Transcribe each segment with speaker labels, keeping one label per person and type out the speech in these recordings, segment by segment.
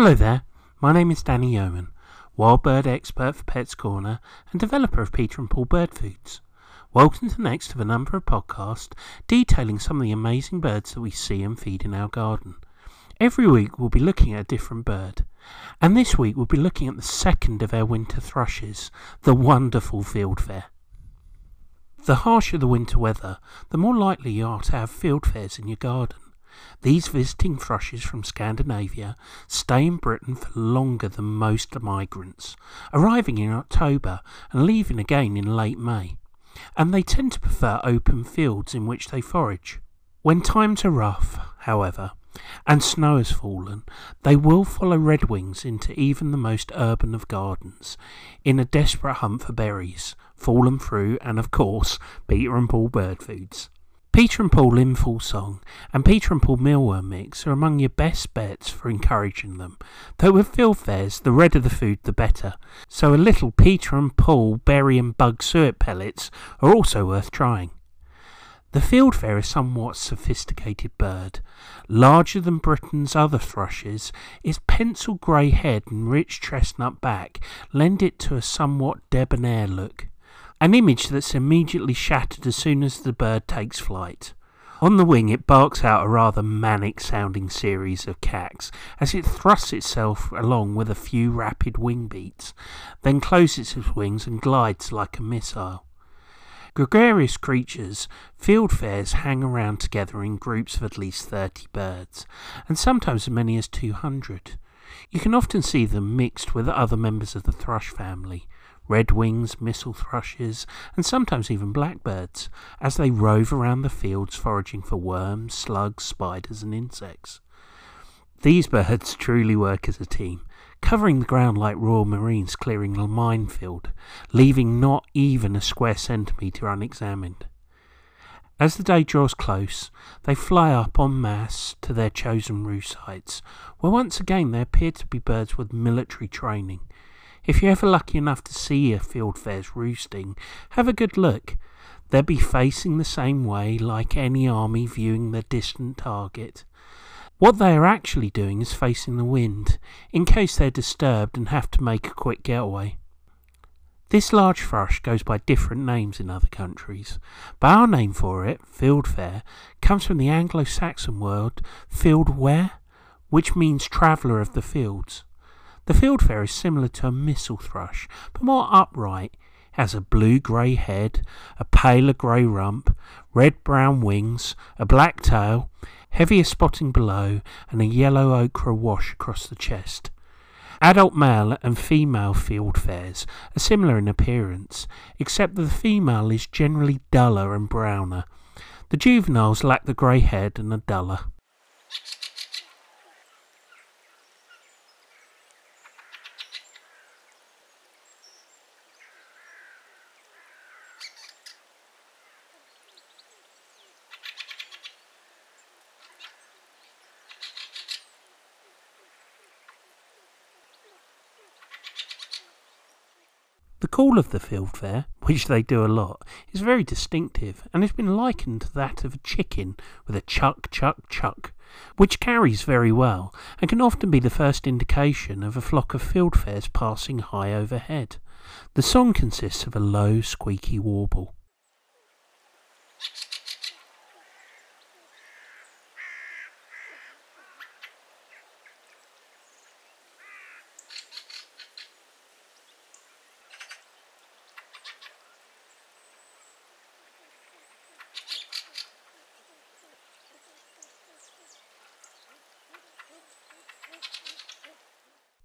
Speaker 1: Hello there, my name is Danny Yeoman, wild bird expert for Pets Corner and developer of Peter and Paul Bird Foods. Welcome to the next of a number of podcasts detailing some of the amazing birds that we see and feed in our garden. Every week we'll be looking at a different bird, and this week we'll be looking at the second of our winter thrushes, the wonderful field fieldfare. The harsher the winter weather, the more likely you are to have field fieldfares in your garden. These visiting thrushes from Scandinavia stay in Britain for longer than most migrants, arriving in October and leaving again in late May. And they tend to prefer open fields in which they forage. When times are rough, however, and snow has fallen, they will follow redwings into even the most urban of gardens in a desperate hunt for berries, fallen fruit, and of course, Peter and Paul bird foods. Peter and Paul in full song and Peter and Paul mealworm mix are among your best bets for encouraging them. Though with fieldfares, the redder the food, the better. So a little Peter and Paul berry and bug suet pellets are also worth trying. The fieldfare is a somewhat sophisticated bird. Larger than Britain's other thrushes, its pencil grey head and rich chestnut back lend it to a somewhat debonair look an image that's immediately shattered as soon as the bird takes flight. On the wing, it barks out a rather manic sounding series of cacks as it thrusts itself along with a few rapid wing beats, then closes its wings and glides like a missile. Gregarious creatures, fieldfares hang around together in groups of at least 30 birds, and sometimes as many as 200. You can often see them mixed with other members of the thrush family, redwings, missel thrushes, and sometimes even blackbirds, as they rove around the fields foraging for worms, slugs, spiders, and insects. These birds truly work as a team, covering the ground like Royal Marines clearing a minefield, leaving not even a square centimetre unexamined. As the day draws close, they fly up en masse to their chosen roost sites, where once again they appear to be birds with military training, if you're ever lucky enough to see a fieldfares roosting, have a good look. They'll be facing the same way like any army viewing their distant target. What they are actually doing is facing the wind, in case they're disturbed and have to make a quick getaway. This large thrush goes by different names in other countries, but our name for it, fieldfare, comes from the Anglo Saxon word fieldware, which means traveller of the fields. The fieldfare is similar to a missel thrush, but more upright. It has a blue-grey head, a paler grey rump, red-brown wings, a black tail, heavier spotting below, and a yellow ochre wash across the chest. Adult male and female fieldfares are similar in appearance, except that the female is generally duller and browner. The juveniles lack the grey head and are duller. The call of the fieldfare, which they do a lot, is very distinctive and has been likened to that of a chicken with a chuck, chuck, chuck, which carries very well and can often be the first indication of a flock of fieldfares passing high overhead. The song consists of a low, squeaky warble.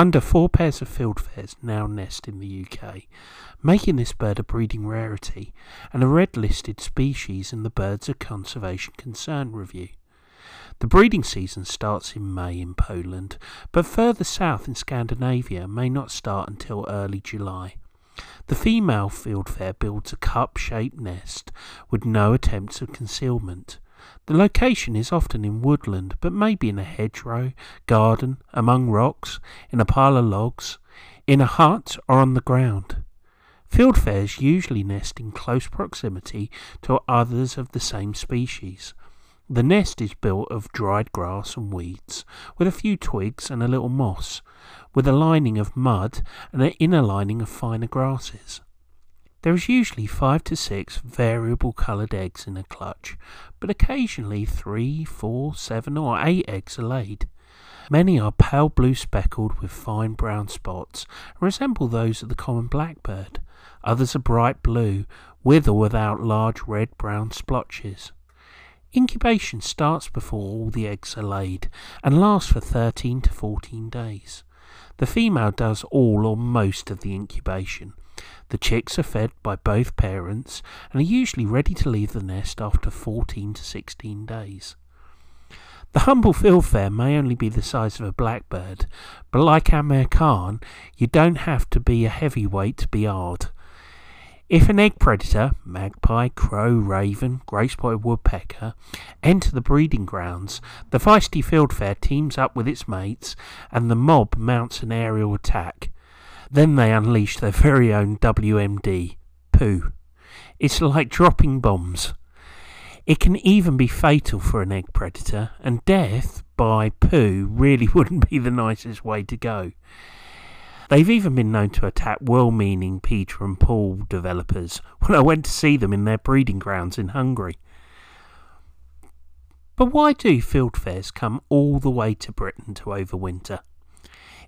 Speaker 1: Under four pairs of fieldfares now nest in the UK, making this bird a breeding rarity and a red listed species in the Birds of Conservation Concern review. The breeding season starts in May in Poland, but further south in Scandinavia may not start until early July. The female fieldfare builds a cup shaped nest with no attempts of concealment. The location is often in woodland, but may be in a hedgerow, garden, among rocks, in a pile of logs, in a hut, or on the ground. Fieldfares usually nest in close proximity to others of the same species. The nest is built of dried grass and weeds, with a few twigs and a little moss, with a lining of mud and an inner lining of finer grasses. There is usually five to six variable coloured eggs in a clutch, but occasionally three, four, seven, or eight eggs are laid. Many are pale blue speckled with fine brown spots and resemble those of the common blackbird. Others are bright blue, with or without large red brown splotches. Incubation starts before all the eggs are laid and lasts for 13 to 14 days. The female does all or most of the incubation. The chicks are fed by both parents and are usually ready to leave the nest after 14 to 16 days. The humble fieldfare may only be the size of a blackbird, but like Amir Khan, you don't have to be a heavyweight to be hard. If an egg predator, magpie, crow, raven, great-spotted woodpecker, enter the breeding grounds, the feisty fieldfare teams up with its mates, and the mob mounts an aerial attack. Then they unleash their very own WMD, poo. It's like dropping bombs. It can even be fatal for an egg predator, and death by poo really wouldn't be the nicest way to go. They've even been known to attack well meaning Peter and Paul developers when I went to see them in their breeding grounds in Hungary. But why do fieldfares come all the way to Britain to overwinter?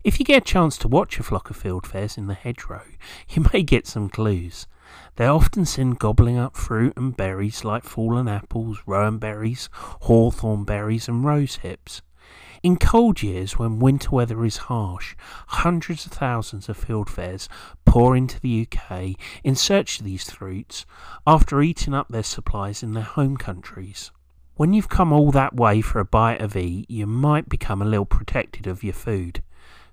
Speaker 1: If you get a chance to watch a flock of fieldfares in the hedgerow, you may get some clues. They're often seen gobbling up fruit and berries like fallen apples, rowan berries, hawthorn berries, and rose hips. In cold years, when winter weather is harsh, hundreds of thousands of fieldfares pour into the UK in search of these fruits after eating up their supplies in their home countries. When you've come all that way for a bite of eat, you might become a little protected of your food.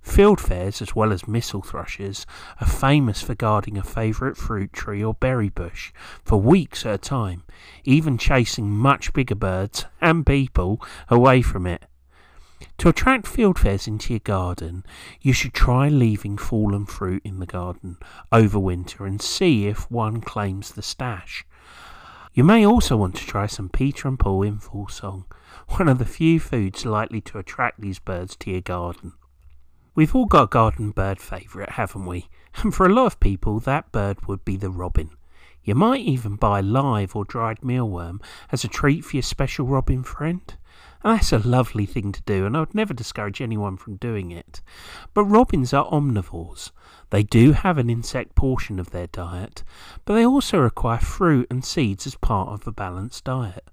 Speaker 1: Fieldfares, as well as missel thrushes, are famous for guarding a favourite fruit tree or berry bush for weeks at a time, even chasing much bigger birds and people away from it. To attract fieldfares into your garden, you should try leaving fallen fruit in the garden over winter and see if one claims the stash. You may also want to try some Peter and Paul in full song, one of the few foods likely to attract these birds to your garden. We've all got a garden bird favourite, haven't we? And for a lot of people, that bird would be the robin. You might even buy live or dried mealworm as a treat for your special robin friend. And that's a lovely thing to do, and I would never discourage anyone from doing it. But robins are omnivores. They do have an insect portion of their diet, but they also require fruit and seeds as part of a balanced diet.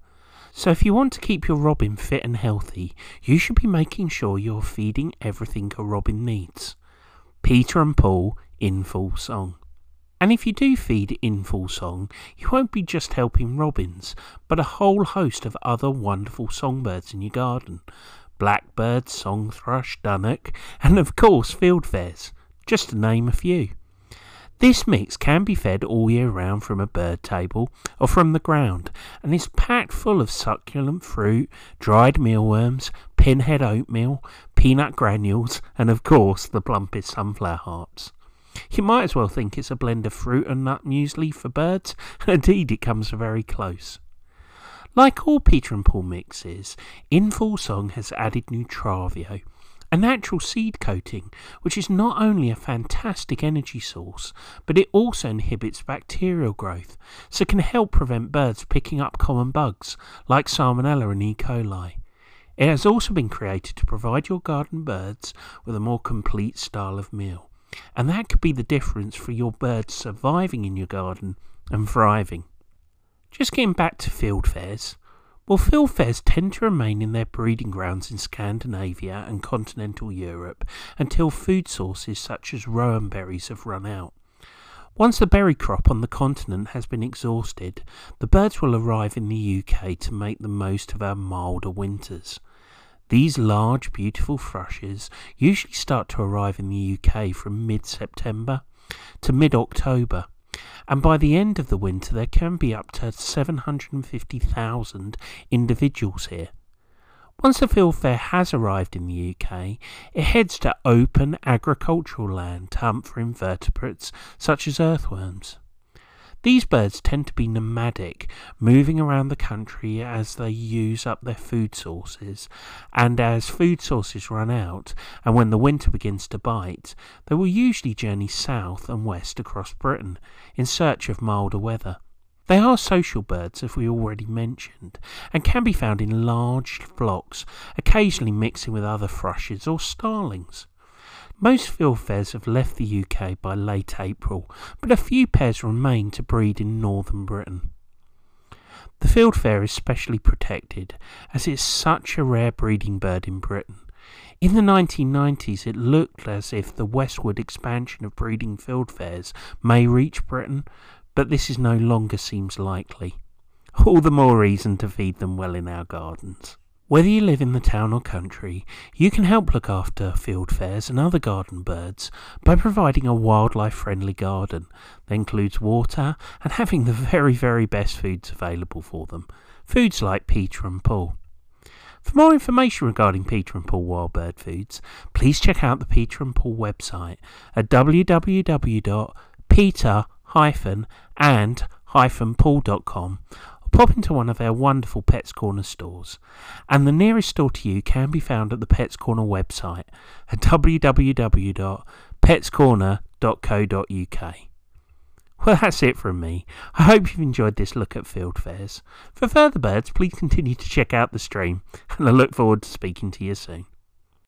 Speaker 1: So, if you want to keep your robin fit and healthy, you should be making sure you're feeding everything a robin needs. Peter and Paul in full song. And if you do feed in full song, you won't be just helping robins, but a whole host of other wonderful songbirds in your garden blackbird, song thrush, dunnock, and of course fieldfares, just to name a few. This mix can be fed all year round from a bird table or from the ground and is packed full of succulent fruit, dried mealworms, pinhead oatmeal, peanut granules, and of course the plumpest sunflower hearts. You might as well think it's a blend of fruit and nut muesli for birds, and indeed it comes very close. Like all Peter and Paul mixes, In Full Song has added Nutravio, a natural seed coating, which is not only a fantastic energy source, but it also inhibits bacterial growth, so can help prevent birds picking up common bugs like Salmonella and E. coli. It has also been created to provide your garden birds with a more complete style of meal, and that could be the difference for your birds surviving in your garden and thriving. Just getting back to fieldfares. Well, fieldfares tend to remain in their breeding grounds in Scandinavia and continental Europe until food sources such as rowan berries have run out. Once the berry crop on the continent has been exhausted, the birds will arrive in the UK to make the most of our milder winters. These large, beautiful thrushes usually start to arrive in the UK from mid September to mid October and by the end of the winter there can be up to 750,000 individuals here. Once the fieldfare has arrived in the UK, it heads to open agricultural land to hunt for invertebrates such as earthworms. These birds tend to be nomadic, moving around the country as they use up their food sources. And as food sources run out, and when the winter begins to bite, they will usually journey south and west across Britain in search of milder weather. They are social birds, as we already mentioned, and can be found in large flocks, occasionally mixing with other thrushes or starlings. Most fieldfares have left the UK by late April, but a few pairs remain to breed in northern Britain. The fieldfare is specially protected as it's such a rare breeding bird in Britain. In the 1990s, it looked as if the westward expansion of breeding fieldfares may reach Britain, but this is no longer seems likely. All the more reason to feed them well in our gardens. Whether you live in the town or country, you can help look after field fieldfares and other garden birds by providing a wildlife friendly garden that includes water and having the very, very best foods available for them. Foods like Peter and Paul. For more information regarding Peter and Paul wild bird foods, please check out the Peter and Paul website at www.peter-and-paul.com pop into one of our wonderful Pets Corner stores, and the nearest store to you can be found at the Pets Corner website at www.petscorner.co.uk. Well, that's it from me. I hope you've enjoyed this look at fieldfares. For further birds, please continue to check out the stream, and I look forward to speaking to you soon.